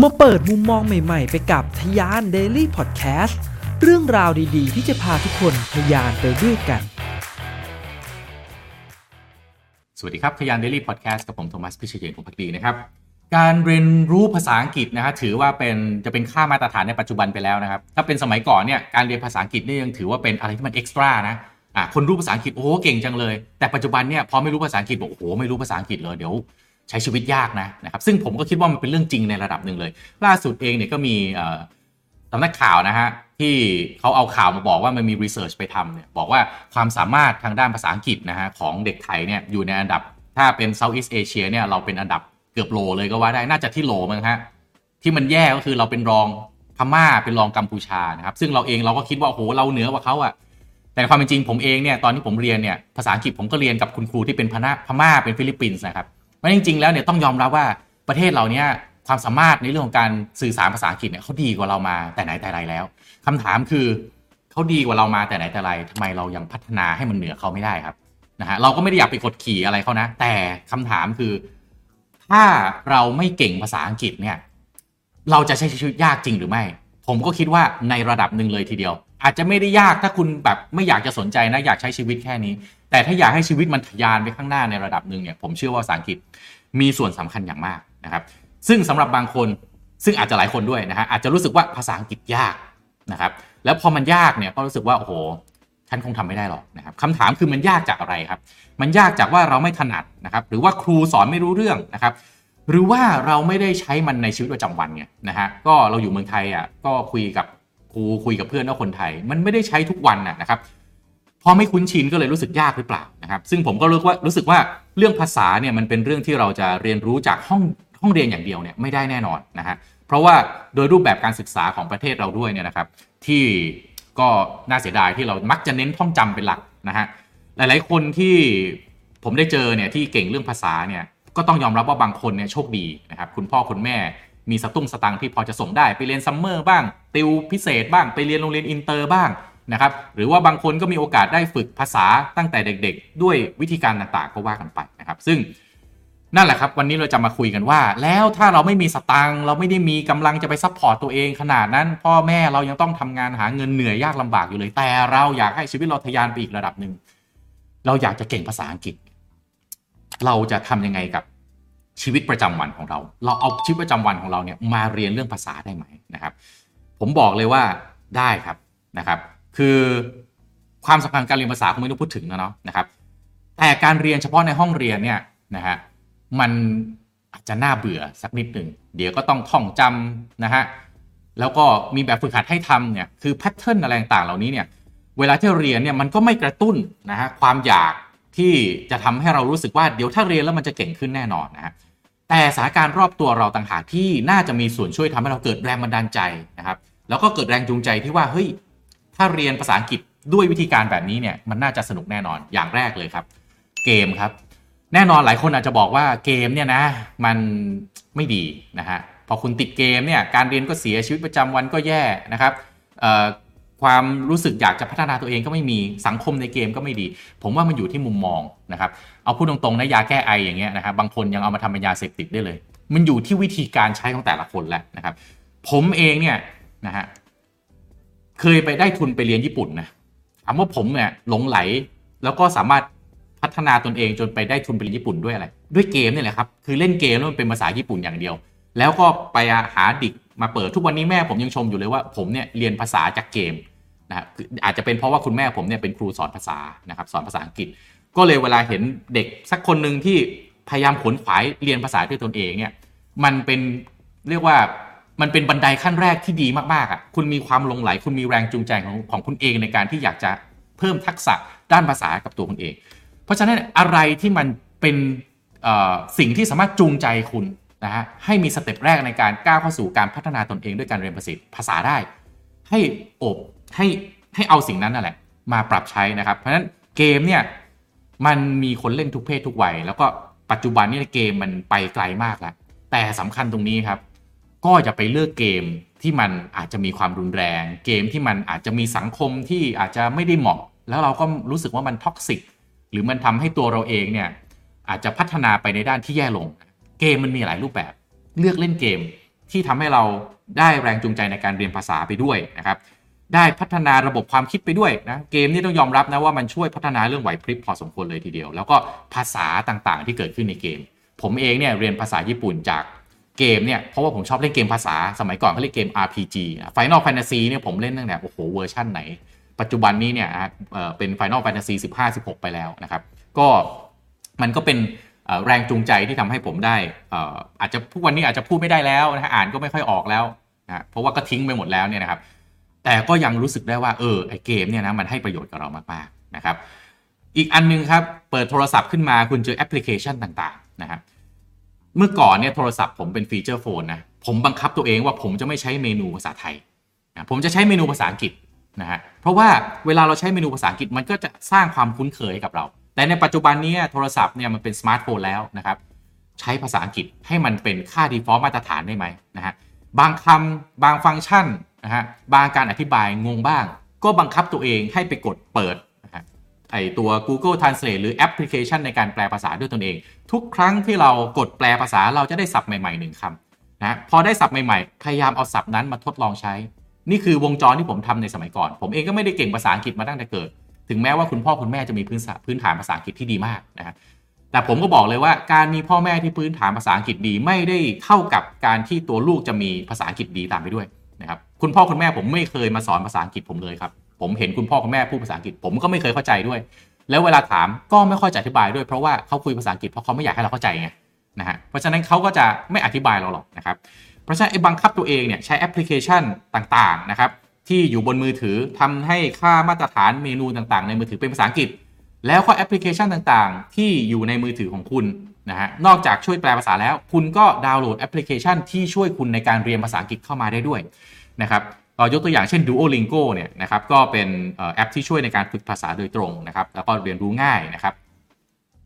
มาเปิดมุมมองใหม่ ๆ ไปกับทยาน Daily Podcast เรื่องราวดีๆ ที่จะพาทุกคนทยานไปด้วยกัน สวัสดีครับทยาน Daily Podcast กับผมโทมัสพิเชยนพงพักดีนะครับ การเรียนรู้ภาษาอังกฤษนะฮะถือว่าเป็นจะเป็นค่ามาตรฐานในปัจจุบันไปแล้วนะครับ ถ้าเป็นสมัยก่อนเนี่ยการเรียนภาษาอังกฤษนี่ยังถือว่าเป็นอะไรที่มันเอ็กซ์ตร้านะอ่าคนรู้ภาษาอังกฤษโอ้เก่งจังเลย แต่ปัจจุบันเนี่ยพอไม่รู้ภาษาอังกฤษบอกโอ้โหไม่รู้ภาษาอังกฤษเลยเดี๋ยว ใช้ชีวิตยากนะนะครับซึ่งผมก็คิดว่ามันเป็นเรื่องจริงในระดับหนึ่งเลย ล่าสุดเองเนี่ยก็มีเอ่อสำนักข่าวนะฮะที่เขาเอาข่าวมาบอกว่ามันมี research ไปทำเนี่ยบอกว่าความสามารถทางด้านภาษาอังกฤษนะฮะของเด็กไทยเนี่ยอยู่ในอันดับถ้าเป็น Southeast Asia เนี่ยเราเป็นอันดับเกือบโลเลยก็ว่าได้น่าจะที่โลมั้งฮะที่มันแย่ก็คือเราเป็นรองพม่าเป็นรองกัมพูชานะครับซึ่งเราเองเราก็คิดว่าโอ้โหเราเหนือกว่าเขาอะแต่ความเป็นจริงผมเองเนี่ยตอนที่ผมเรียนเนี่ยภาษาอังกฤษผมก็เรียนกับคุณครูที่เป็นพม่าพม่าเป็นฟิลิปปินส์นะครับ เพราะจริง ๆ แล้วเนี่ยต้องยอมรับว่าประเทศเราเนี่ยความสามารถในเรื่องของการสื่อสารภาษาอังกฤษเนี่ยเขาดีกว่าเรามาแต่ไหนแต่ไรแล้วคำถามคือเขาดีกว่าเรามาแต่ไหนแต่ไรทำไมเรายังพัฒนาให้มันเหนือเขาไม่ได้ครับนะฮะเราก็ไม่ได้อยากไปกดขี่อะไรเขานะ แต่คำถามคือ ถ้าเราไม่เก่งภาษาอังกฤษเนี่ย เราจะใช้ชีวิตยากจริงหรือไม่ ผมก็คิดว่าในระดับหนึ่งเลยทีเดียว อาจจะไม่ได้ยากถ้าคุณแบบไม่อยากจะสนใจนะอยากใช้ชีวิตแค่นี้ แต่ถ้าอยากให้ชีวิตมันทะยานไปข้างหน้าในระดับหนึ่งเนี่ยผมเชื่อว่าภาษาอังกฤษมีส่วนสำคัญอย่างมากนะครับซึ่งสำหรับบางคนซึ่งอาจจะหลายคนด้วยนะฮะอาจจะรู้สึกว่าภาษาอังกฤษยากนะครับแล้วพอมันยากเนี่ยก็รู้สึกว่าโอ้โหฉันคงทำไม่ได้หรอกนะครับคำถามคือมันยากจากอะไรครับ มันยากจากว่าเราไม่ถนัดนะครับหรือว่าครูสอนไม่รู้เรื่องนะครับหรือว่าเราไม่ได้ใช้มันในชีวิตประจำวันไงนะฮะก็เราอยู่เมืองไทยอะก็คุยกับ ครูคุยกับเพื่อนว่าคนไทย มันไม่ได้ใช้ทุกวันนะครับพอไม่คุ้นชินก็เลยรู้สึกยากหรือเปล่านะครับ ซึ่งผมก็รู้ว่ารู้สึกว่าเรื่องภาษาเนี่ยมันเป็นเรื่องที่เราจะเรียนรู้จากห้องห้องเรียนอย่างเดียวเนี่ยไม่ได้แน่นอนนะฮะเพราะว่าโดยรูปแบบการศึกษาของประเทศเราด้วยเนี่ยนะครับ ที่ก็น่าเสียดายที่เรามักจะเน้นท่องจำเป็นหลักนะฮะหลาย ๆ คนที่ผมได้เจอเนี่ยที่เก่งเรื่องภาษาเนี่ยก็ต้องยอมรับว่าบางคนเนี่ยโชคดีนะครับคุณพ่อคุณแม่ มีสตุ้งสตังที่พอจะส่งได้ไปเรียน summer บ้าง ติวพิเศษบ้างไปเรียนโรงเรียนอินเตอร์บ้างนะครับหรือว่าบางคนก็มีโอกาสได้ฝึกภาษาตั้งแต่เด็กๆ ด้วยวิธีการต่างๆก็ว่ากันไปนะครับ ซึ่งนั่นแหละครับ วันนี้เราจะมาคุยกันว่า แล้วถ้าเราไม่มีสตังเราไม่ได้มีกำลังจะไป support ตัวเองขนาดนั้น พ่อแม่เรายังต้องทำงานหาเงินเหนื่อยยากลำบากอยู่เลย แต่เราอยากให้ชีวิตเราทะยานไปอีกระดับหนึ่งเราอยากจะเก่งภาษาอังกฤษ เราจะทำยังไงกับ ชีวิตประจำวันของเรา เราเอาชีวิตประจำวันของเราเนี่ยมาเรียนเรื่องภาษาได้ไหมนะครับผมบอกเลยว่าได้ครับนะครับ คือความสำคัญการเรียนภาษาคงไม่ต้องพูดถึงนะเนาะนะครับ แต่การเรียนเฉพาะในห้องเรียนเนี่ยนะฮะมันอาจจะน่าเบื่อสักนิดหนึ่งเดี๋ยวก็ต้องท่องจำนะฮะแล้วก็มีแบบฝึกหัดให้ทำเนี่ยคือแพทเทิร์นอะไรต่างๆเหล่านี้เนี่ยเวลาที่เรียนเนี่ยมันก็ไม่กระตุ้นนะฮะความอยาก ที่จะทำให้เรารู้สึกว่าเดี๋ยวถ้าเรียนแล้วมันจะเก่งขึ้นแน่นอนนะฮะแต่สถานการณ์รอบตัวเราต่างหากที่น่าจะมีส่วนช่วยทำให้เราเกิดแรงบันดาลใจนะครับ แล้วก็เกิดแรงจูงใจที่ว่าเฮ้ยถ้าเรียนภาษาอังกฤษด้วยวิธีการแบบนี้เนี่ยมันน่าจะสนุกแน่นอนอย่างแรกเลยครับ เกมครับ แน่นอนหลายคนอาจจะบอกว่าเกมเนี่ยนะมันไม่ดีนะฮะพอคุณติดเกมเนี่ยการเรียนก็เสียชีวิตประจำวันก็แย่นะครับ ความรู้สึกอยากจะพัฒนาตัวเองก็ไม่มีสังคมในเกมก็ไม่ดี ผมว่ามันอยู่ที่มุมมองนะครับเอาพูดตรงๆนะยาแก้ไออย่างเงี้ยนะครับบางคนยังเอามาทำเป็นยาเสพติดได้เลย มันอยู่ที่วิธีการใช้ของแต่ละคนแหละนะครับ ผมเองเนี่ยนะฮะเคยไปได้ทุนไปเรียนญี่ปุ่นนะถามว่าผมเนี่ยหลงไหลแล้วก็สามารถพัฒนาตนเองจนไปได้ทุนไปเรียนญี่ปุ่นด้วยอะไร ด้วยเกมนี่แหละครับคือเล่นเกมแล้วมันเป็นภาษาญี่ปุ่นอย่างเดียว แล้วก็ไปหาดิกมาเปิดทุกวันนี้แม่ผมยังชมอยู่เลยว่า ผมเนี่ยเรียนภาษาจากเกม นะอาจจะเป็นเพราะว่าคุณแม่ผมเนี่ยเป็นครูสอนภาษานะครับสอนภาษาอังกฤษ ก็เลยเวลาเห็นเด็กสักคนหนึ่งที่พยายามขนขวายเรียนภาษาด้วยตนเองเนี่ยมันเป็นเรียกว่ามันเป็นบันไดขั้นแรกที่ดีมากๆอะคุณมีความลงไหล คุณมีแรงจูงใจของของคุณเองในการที่อยากจะเพิ่มทักษะด้านภาษากับตัวคุณเอง เพราะฉะนั้นอะไรที่มันเป็นสิ่งที่สามารถจูงใจคุณนะฮะให้มีสเต็ปแรกในการก้าวเข้าสู่การพัฒนาตนเองด้วยการเรียนภาษาได้ ให้อบให้ให้เอาสิ่งนั้นนั่นแหละ มาปรับใช้นะครับ เพราะฉะนั้นเกมเนี่ยมันมีคนเล่นทุกเพศทุกวัยแล้วก็ปัจจุบันนี่เกมมันไปไกลมากแล้วแต่สำคัญตรงนี้ครับ ก็จะไปเลือกเกมที่มันอาจจะมีความรุนแรง เกมที่มันอาจจะมีสังคมที่อาจจะไม่ได้เหมาะ แล้วเราก็รู้สึกว่ามัน toxic หรือมันทำให้ตัวเราเองเนี่ยอาจจะพัฒนาไปในด้านที่แย่ลง เกมมันมีหลายรูปแบบ เลือกเล่นเกม ที่ทำให้เราได้แรงจูงใจในการเรียนภาษาไปด้วยนะครับ ได้พัฒนาระบบความคิดไปด้วยนะ เกมนี่ต้องยอมรับนะว่ามันช่วยพัฒนาเรื่องไหวพริบพอสมควรเลยทีเดียว แล้วก็ภาษาต่างๆ ที่เกิดขึ้นในเกม ผมเองเนี่ยเรียนภาษาญี่ปุ่นจากเกมเนี่ยเพราะว่าผมชอบเล่นเกมภาษาสมัยก่อนเขาเรียกเกม RPG Final Fantasy เนี่ยผมเล่นตั้งแต่โอ้โหเวอร์ชันไหน ปัจจุบันนี้เนี่ยเป็น Final Fantasy 15 16 ไปแล้วนะครับ ก็มันก็เป็น แรงจูงใจที่ทำให้ผมได้อาจจะทุกวันนี้อาจจะพูดไม่ได้แล้วนะฮะอ่านก็ไม่ค่อยออกแล้วนะเพราะว่าก็ทิ้งไปหมดแล้วเนี่ยนะครับ แต่ก็ยังรู้สึกได้ว่าเออไอเกมเนี่ยนะมันให้ประโยชน์กับเรามากๆนะครับ อีกอันนึงครับเปิดโทรศัพท์ขึ้นมาคุณเจอแอปพลิเคชันต่างๆนะครับเมื่อก่อนเนี่ยโทรศัพท์ผมเป็น feature phone นะผมบังคับตัวเองว่าผมจะไม่ใช้เมนูภาษาไทยนะผมจะใช้เมนูภาษาอังกฤษนะฮะเพราะว่าเวลาเราใช้เมนูภาษาอังกฤษมันก็จะสร้างความคุ้นเคยกับเรา แต่ในปัจจุบันนี้โทรศัพท์เนี่ยมันเป็นสมาร์ทโฟนแล้วนะครับ ใช้ภาษาอังกฤษให้มันเป็นค่า default มาตรฐานได้ไหมนะฮะบางคำบางฟังก์ชันนะฮะบางการอธิบายงงบ้าง ก็บังคับตัวเองให้ไปกดเปิดนะฮะไอตัว Google Translate หรือแอปพลิเคชันในการแปลภาษาด้วยตนเอง ทุกครั้งที่เรากดแปลภาษาเราจะได้ศัพท์ใหม่ๆหนึ่งคำนะพอได้ศัพท์ใหม่ๆ พยายามเอาศัพท์นั้นมาทดลองใช้ นี่คือวงจรที่ผมทำในสมัยก่อน ผมเองก็ไม่ได้เก่งภาษาอังกฤษมาตั้งแต่เกิด ถึงแม้ว่าคุณพ่อคุณแม่จะมีพื้นพื้นฐานภาษาอังกฤษที่ดีมากนะฮะแต่ผมก็บอกเลยว่าการมีพ่อแม่ที่พื้นฐานภาษาอังกฤษดีไม่ได้เท่ากับการที่ตัวลูกจะมีภาษาอังกฤษดีตามไปด้วยนะครับคุณพ่อคุณแม่ผมไม่เคยมาสอนภาษาอังกฤษผมเลยครับผมเห็นคุณพ่อคุณแม่พูดภาษาอังกฤษผมก็ไม่เคยเข้าใจด้วย แล้วเวลาถามก็ไม่ค่อยจะอธิบายด้วยเพราะว่าเขาคุยภาษาอังกฤษเพราะเขาไม่อยากให้เราเข้าใจไงนะฮะเพราะฉะนั้นเขาก็จะไม่อธิบายเราหรอกนะครับเพราะฉะนั้นไอ้บังคับตัวเองเนี่ยใช้แอปพลิเคชันต่างๆนะครับ ที่อยู่บนมือถือทำให้ค่ามาตรฐานเมนูต่างๆ ในมือถือเป็นภาษาอังกฤษ แล้วก็แอปพลิเคชันต่างๆ ที่อยู่ในมือถือของคุณนะฮะนอกจากช่วยแปลภาษาแล้ว คุณก็ดาวน์โหลดแอปพลิเคชันที่ช่วยคุณในการเรียนภาษาอังกฤษเข้ามาได้ด้วยนะครับยกตัวอย่างเช่น Duolingo เนี่ยนะครับก็เป็นแอปที่ช่วยในการฝึกภาษาโดยตรงนะครับแล้วก็เรียนรู้ง่ายนะครับ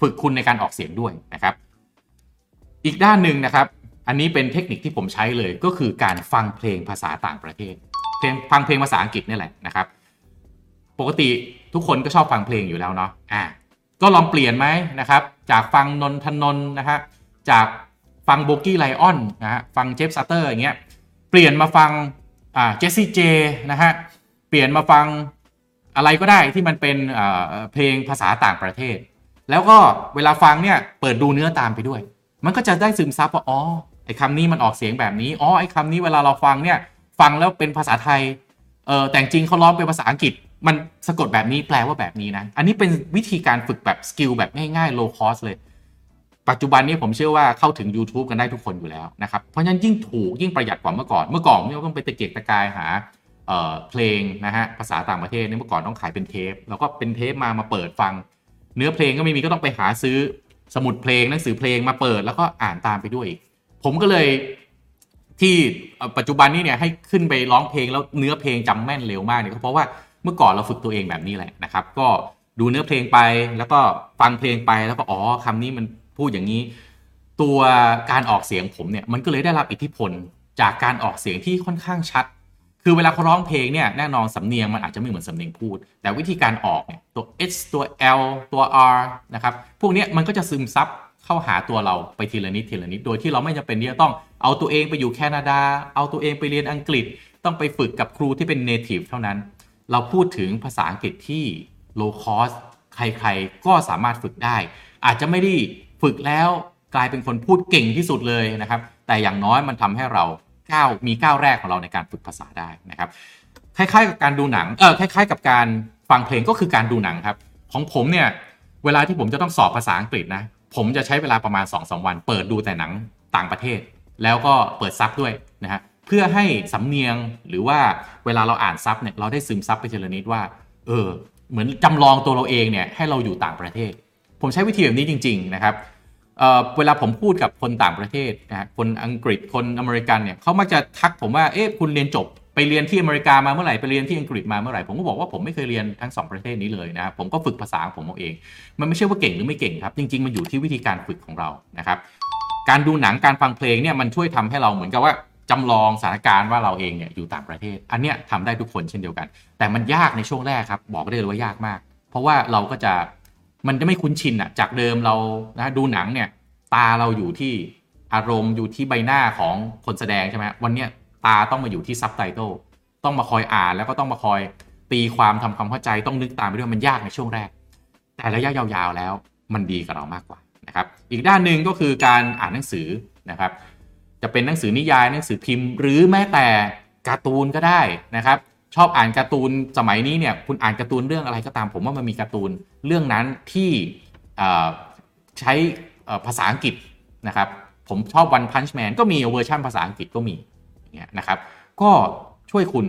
ฝึกคุณในการออกเสียงด้วยนะครับ อีกด้านหนึ่งนะครับ อันนี้เป็นเทคนิคที่ผมใช้เลยก็คือการฟังเพลงภาษาต่างประเทศ เพลงฟังเพลงภาษาอังกฤษนี่แหละนะครับ ปกติทุกคนก็ชอบฟังเพลงอยู่แล้วเนาะอ่าก็ลองเปลี่ยนไหมนะครับ จากฟังนนทนนนะฮะจากฟังโบกี้ไลออนนะฮะฟังเจฟซัตเตอร์อย่างเงี้ยเปลี่ยนมาฟังอ่าเจสซี่เจนะฮะเปลี่ยนมาฟังอะไรก็ได้ที่มันเป็นเพลงภาษาต่างประเทศ แล้วก็เวลาฟังเนี่ยเปิดดูเนื้อตามไปด้วย มันก็จะได้ซึมซับว่าอ๋อไอ้คำนี้มันออกเสียงแบบนี้อ๋อไอ้คำนี้เวลาเราฟังเนี่ย ฟังแล้วเป็นภาษาไทยเออแต่จริงเขาร้องเป็นภาษาอังกฤษ มันสะกดแบบนี้แปลว่าแบบนี้นะ อันนี้เป็นวิธีการฝึกแบบ skill แบบง่ายๆ low cost เลย ปัจจุบันนี้ผมเชื่อว่าเข้าถึง YouTube กันได้ทุกคนอยู่แล้วนะครับ เพราะฉะนั้นยิ่งถูกยิ่งประหยัดกว่าเมื่อก่อน เมื่อก่อนเนี่ต้องไปตะเกียกตะกายหาเอ่อเพลงนะฮะภาษาต่างประเทศเนี่ยเมื่อก่อนต้องขายเป็นเทป แล้วก็เป็นเทปมามาเปิดฟัง เนื้อเพลงก็ไม่มีก็ต้องไปหาซื้อสมุดเพลงหนังสือเพลงมาเปิด แล้วก็อ่านตามไปด้วยผมก็เลย ที่ปัจจุบันนี้เนี่ยให้ขึ้นไปร้องเพลงแล้วเนื้อเพลงจำแม่นเร็วมากเนี่ยก็เพราะว่าเมื่อก่อนเราฝึกตัวเองแบบนี้แหละนะครับ ก็ดูเนื้อเพลงไปแล้วก็ฟังเพลงไปแล้วก็อ๋อคำนี้มันพูดอย่างนี้ ตัวการออกเสียงผมเนี่ยมันก็เลยได้รับอิทธิพลจากการออกเสียงที่ค่อนข้างชัด คือเวลาเขาร้องเพลงเนี่ยแน่นอนสำเนียงมันอาจจะไม่เหมือนสำเนียงพูด แต่วิธีการออกเนี่ยตัว H ตัว L ตัว R นะครับพวกนี้มันก็จะซึมซับ เข้าหาตัวเราไปทีละนิดทีละนิด โดยที่เราไม่จำเป็นที่จะต้องเอาตัวเองไปอยู่แคนาดา เอาตัวเองไปเรียนอังกฤษ ต้องไปฝึกกับครูที่เป็น native เท่านั้น เราพูดถึงภาษาอังกฤษที่ low cost ใครๆ ก็สามารถฝึกได้ อาจจะไม่ได้ฝึกแล้วกลายเป็นคนพูดเก่งที่สุดเลยนะครับ แต่อย่างน้อยมันทำให้เราก้าวมีก้าวแรกของเราในการฝึกภาษาได้นะครับ คล้ายๆ กับการดูหนัง เออคล้าย ๆ กับการฟังเพลงก็คือการดูหนังครับ ของผมเนี่ย เวลาที่ผมจะต้องสอบภาษาอังกฤษนะ ผมจะใช้เวลาประมาณ2อสวัน เปิดดูแต่หนังต่างประเทศ แล้วก็เปิดซับด้วยนะฮะเพื่อให้สำเนียงหรือว่าเวลาเราอ่านซับเนี่ยเราได้ซึมซับไปทีละนิดว่าเออเหมือนจำลองตัวเราเองเนี่ยให้เราอยู่ต่างประเทศ ผมใช้วิธีแบบนี้จริง ๆ นะครับเเวลาผมพูดกับคนต่างประเทศนะคนอังกฤษคนอเมริกันเนี่ยเขามักจะทักผมว่าเอ๊ะคุณเรียนจบ ไปเรียนที่อเมริกามาเมื่อไหร่ไปเรียนที่อังกฤษมาเมื่อไหร่ผมก็บอกว่าผมไม่เคยเรียนทั้ง 2 ประเทศนี้เลยนะผมก็ฝึกภาษาของผมเอง มันไม่ใช่ว่าเก่งหรือไม่เก่งครับ จริง ๆ มันอยู่ที่วิธีการฝึกของเรานะครับการดูหนังการฟังเพลงเนี่ยมันช่วยทำให้เราเหมือนกับว่าจำลองสถานการณ์ว่าเราเองเนี่ยอยู่ต่างประเทศ อันเนี้ยทำได้ทุกคนเช่นเดียวกัน แต่มันยากในช่วงแรกครับ บอกได้เลยว่ายากมาก เพราะว่าเราก็จะมันจะไม่คุ้นชินอะจากเดิมเรานะดูหนังเนี่ยตาเราอยู่ที่อารมณ์อยู่ที่ใบหน้าของคนแสดงใช่ไหมวันเนี้ย ตาต้องมาอยู่ที่ซับไตเติลต้องมาคอยอ่านแล้วก็ต้องมาคอยตีความทำความเข้าใจต้องนึกตามไปด้วยมันยากในช่วงแรก แต่ระยะยาวๆแล้วมันดีกับเรามากกว่านะครับอีกด้านหนึ่งก็คือการอ่านหนังสือนะครับ จะเป็นหนังสือนิยายหนังสือพิมพ์ หรือแม้แต่การ์ตูนก็ได้นะครับชอบอ่านการ์ตูนสมัยนี้เนี่ยคุณอ่านการ์ตูนเรื่องอะไรก็ตาม ผมว่ามันมีการ์ตูนเรื่องนั้นที่ใช้ภาษาอังกฤษนะครับผมชอบ One Punch Man ก็มีเวอร์ชันภาษาอังกฤษก็มี เงี้ยนะครับ ก็ช่วยคุณ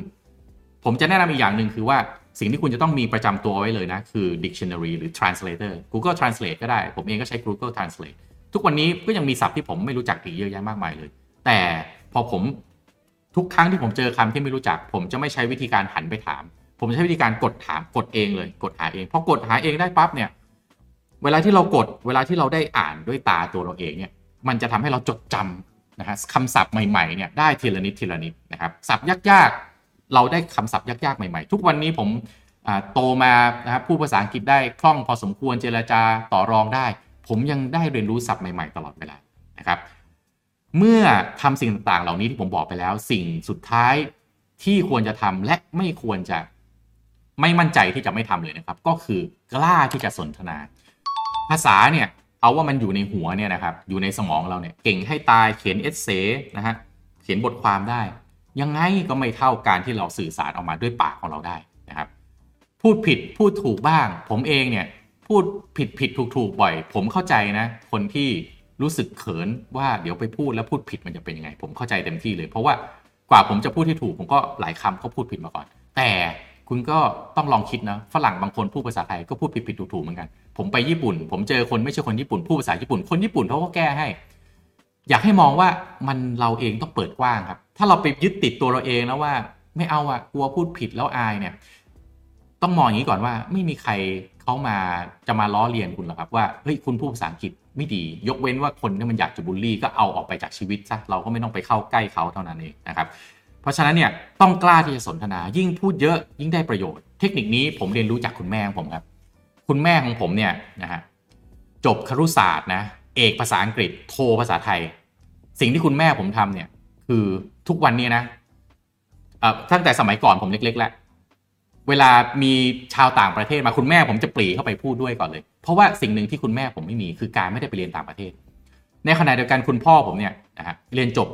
ผมจะแนะนำอีกอย่างหนึ่งคือว่าสิ่งที่คุณจะต้องมีประจำตัวไว้เลยนะ คือ dictionary หรือ translator Google Translate ก็ได้ ผมเองก็ใช้ Google Translate ทุกวันนี้ก็ยังมีศัพท์ที่ผมไม่รู้จักอีกเยอะแยะมากมายเลย แต่พอผมทุกครั้งที่ผมเจอคำที่ไม่รู้จัก ผมจะไม่ใช้วิธีการหันไปถาม ผมใช้วิธีการกดถามกดเองเลย กดหาเองพอกดหาเองได้ปั๊บเนี่ย เวลาที่เรากดเวลาที่เราได้อ่านด้วยตาตัวเราเองเนี่ย มันจะทำให้เราจดจำ นะฮะคำศัพท์ใหม่ๆเนี่ยได้ทีละนิดทีละนิดนะครับศัพท์ยากๆ เราได้คำศัพท์ยากๆใหม่ๆ ทุกวันนี้ผมโตมานะครับพูดภาษาอังกฤษได้คล่องพอสมควรเจรจาต่อรองได้ ผมยังได้เรียนรู้ศัพท์ใหม่ๆ ตลอดเวลานะครับเมื่อทำสิ่งต่างๆ เหล่านี้ที่ผมบอกไปแล้ว สิ่งสุดท้ายที่ควรจะทำและไม่ควรจะไม่มั่นใจที่จะไม่ทำเลยนะครับ ก็คือกล้าที่จะสนทนา ภาษาเนี่ย เอาว่ามันอยู่ในหัวเนี่ยนะครับอยู่ในสมองเราเนี่ยเก่งให้ตายเขียนเอเซนะฮะเขียนบทความได้ ยังไงก็ไม่เท่าการที่เราสื่อสารออกมาด้วยปากของเราได้นะครับ พูดผิดพูดถูกบ้าง ผมเองเนี่ยพูดผิดผิดถูกถูกบ่อย ผมเข้าใจนะ คนที่รู้สึกเขินว่าเดี๋ยวไปพูดแล้วพูดผิดมันจะเป็นยังไง ผมเข้าใจเต็มที่เลย เพราะว่ากว่าผมจะพูดที่ถูกผมก็หลายคำก็พูดผิดมาก่อน แต่ คุณก็ต้องลองคิดนะฝรั่งบางคนพูดภาษาไทยก็พูดผิดผิดถูกถูกเหมือนกัน ผมไปญี่ปุ่น ผมเจอคนไม่ใช่คนญี่ปุ่นพูดภาษาญี่ปุ่น คนญี่ปุ่นเขาก็แก้ให้ อยากให้มองว่ามันเราเองต้องเปิดกว้างครับ ถ้าเราไปยึดติดตัวเราเองแล้วว่า ไม่เอาอะกลัวพูดผิดแล้วอายเนี่ย ต้องมองอย่างนี้ก่อนว่าไม่มีใครเขามาจะมาล้อเลียนคุณหรอกครับว่าเฮ้ยคุณพูดภาษาอังกฤษไม่ดี ยกเว้นว่าคนที่มันอยากจะบูลลี่ก็เอาออกไปจากชีวิตซะเราก็ไม่ต้องไปเข้าใกล้เขาเท่านั้นเองนะครับ ราะฉะนั้นเนี่ยต้องกล้าที่จะสนทนา ยิ่งพูดเยอะยิ่งได้ประโยชน์ เทคนิคนี้ผมเรียนรู้จากคุณแม่ของผมครับ คุณแม่ของผมเนี่ยนะฮะจบครุศาสตร์นะเอกภาษาอังกฤษโทภาษาไทย สิ่งที่คุณแม่ผมทำเนี่ย คือทุกวันนี้นะตั้งแต่สมัยก่อนผมเล็ก ๆ แล้วเวลามีชาวต่างประเทศมาคุณแม่ผมจะปรีเข้าไปพูดด้วยก่อนเลย เพราะว่าสิ่งหนึ่งที่คุณแม่ผมไม่มีคือการไม่ได้ไปเรียนต่างประเทศ ในขณะเดียวกันคุณพ่อผมเนี่ยนะฮะเรียนจบ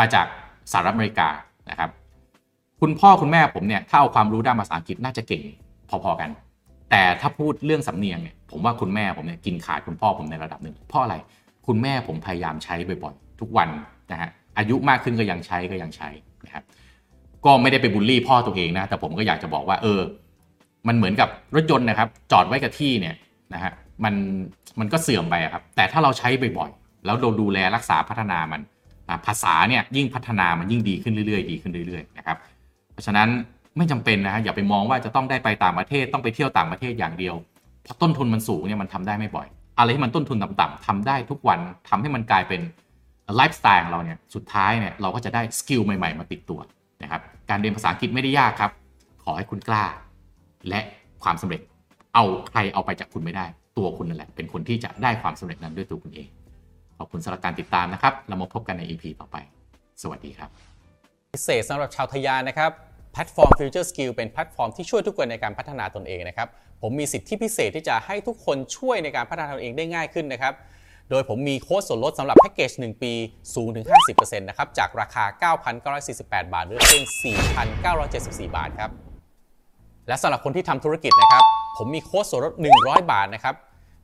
มาจากสหรัฐอเมริกา นะครับ คุณพ่อคุณแม่ผมเนี่ยถ้าเอาความรู้ด้านภาษาอังกฤษน่าจะเก่งพอๆกัน แต่ถ้าพูดเรื่องสำเนียงเนี่ยผมว่าคุณแม่ผมเนี่ยกินขาดคุณพ่อผมในระดับหนึ่งเพราะอะไรคุณแม่ผมพยายามใช้บ่อยๆทุกวันนะฮะอายุมากขึ้นก็ยังใช้ก็ยังใช้นะครับก็ไม่ได้ไปบูลลี่พ่อตัวเองนะแต่ผมก็อยากจะบอกว่าเออ มันเหมือนกับรถยนต์นะครับ จอดไว้กับที่เนี่ยนะฮะมันมันก็เสื่อมไปครับ แต่ถ้าเราใช้บ่อยๆแล้วเราดูแลรักษาพัฒนามัน ภาษาเนี่ยยิ่งพัฒนามันยิ่งดีขึ้นเรื่อยๆดีขึ้นเรื่อยๆนะครับเพราะฉะนั้นไม่จำเป็นนะฮะอย่าไปมองว่าจะต้องได้ไปต่างประเทศต้องไปเที่ยวต่างประเทศอย่างเดียวเพราะต้นทุนมันสูงเนี่ยมันทำได้ไม่บ่อย อะไรที่มันต้นทุนต่ำๆทำได้ทุกวันทำให้มันกลายเป็นไลฟ์สไตล์ของเราเนี่ยสุดท้ายเนี่ยเราก็จะได้สกิลใหม่ๆ มาติดตัวนะครับการเรียนภาษาอังกฤษไม่ได้ยากครับ ขอให้คุณกล้า และความสำเร็จเอาใครเอาไปจากคุณไม่ได้ ตัวคุณนั่นแหละ เป็นคนที่จะได้ความสำเร็จนั้นด้วยตัวคุณเอง ขอบคุณสำหรับการติดตามนะครับ เรามาพบกันใน EP ต่อไป สวัสดีครับพิเศษสำหรับชาวทะยานนะครับแพลตฟอร์ม Future Skill เป็นแพลตฟอร์มที่ช่วยทุกคนในการพัฒนาตนเองนะครับ ผมมีสิทธิพิเศษที่จะให้ทุกคนช่วยในการพัฒนาตนเองได้ง่ายขึ้นนะครับ โดยผมมีโค้ดส่วนลดสำหรับแพ็กเกจ 1 ปีสูงถึง 50%นะครับ จากราคา 9,948 บาทหรือเป็น4,974 บาทครับ และสำหรับคนที่ทำธุรกิจนะครับ ผมมีโค้ดส่วนลด 100 บาทนะครับ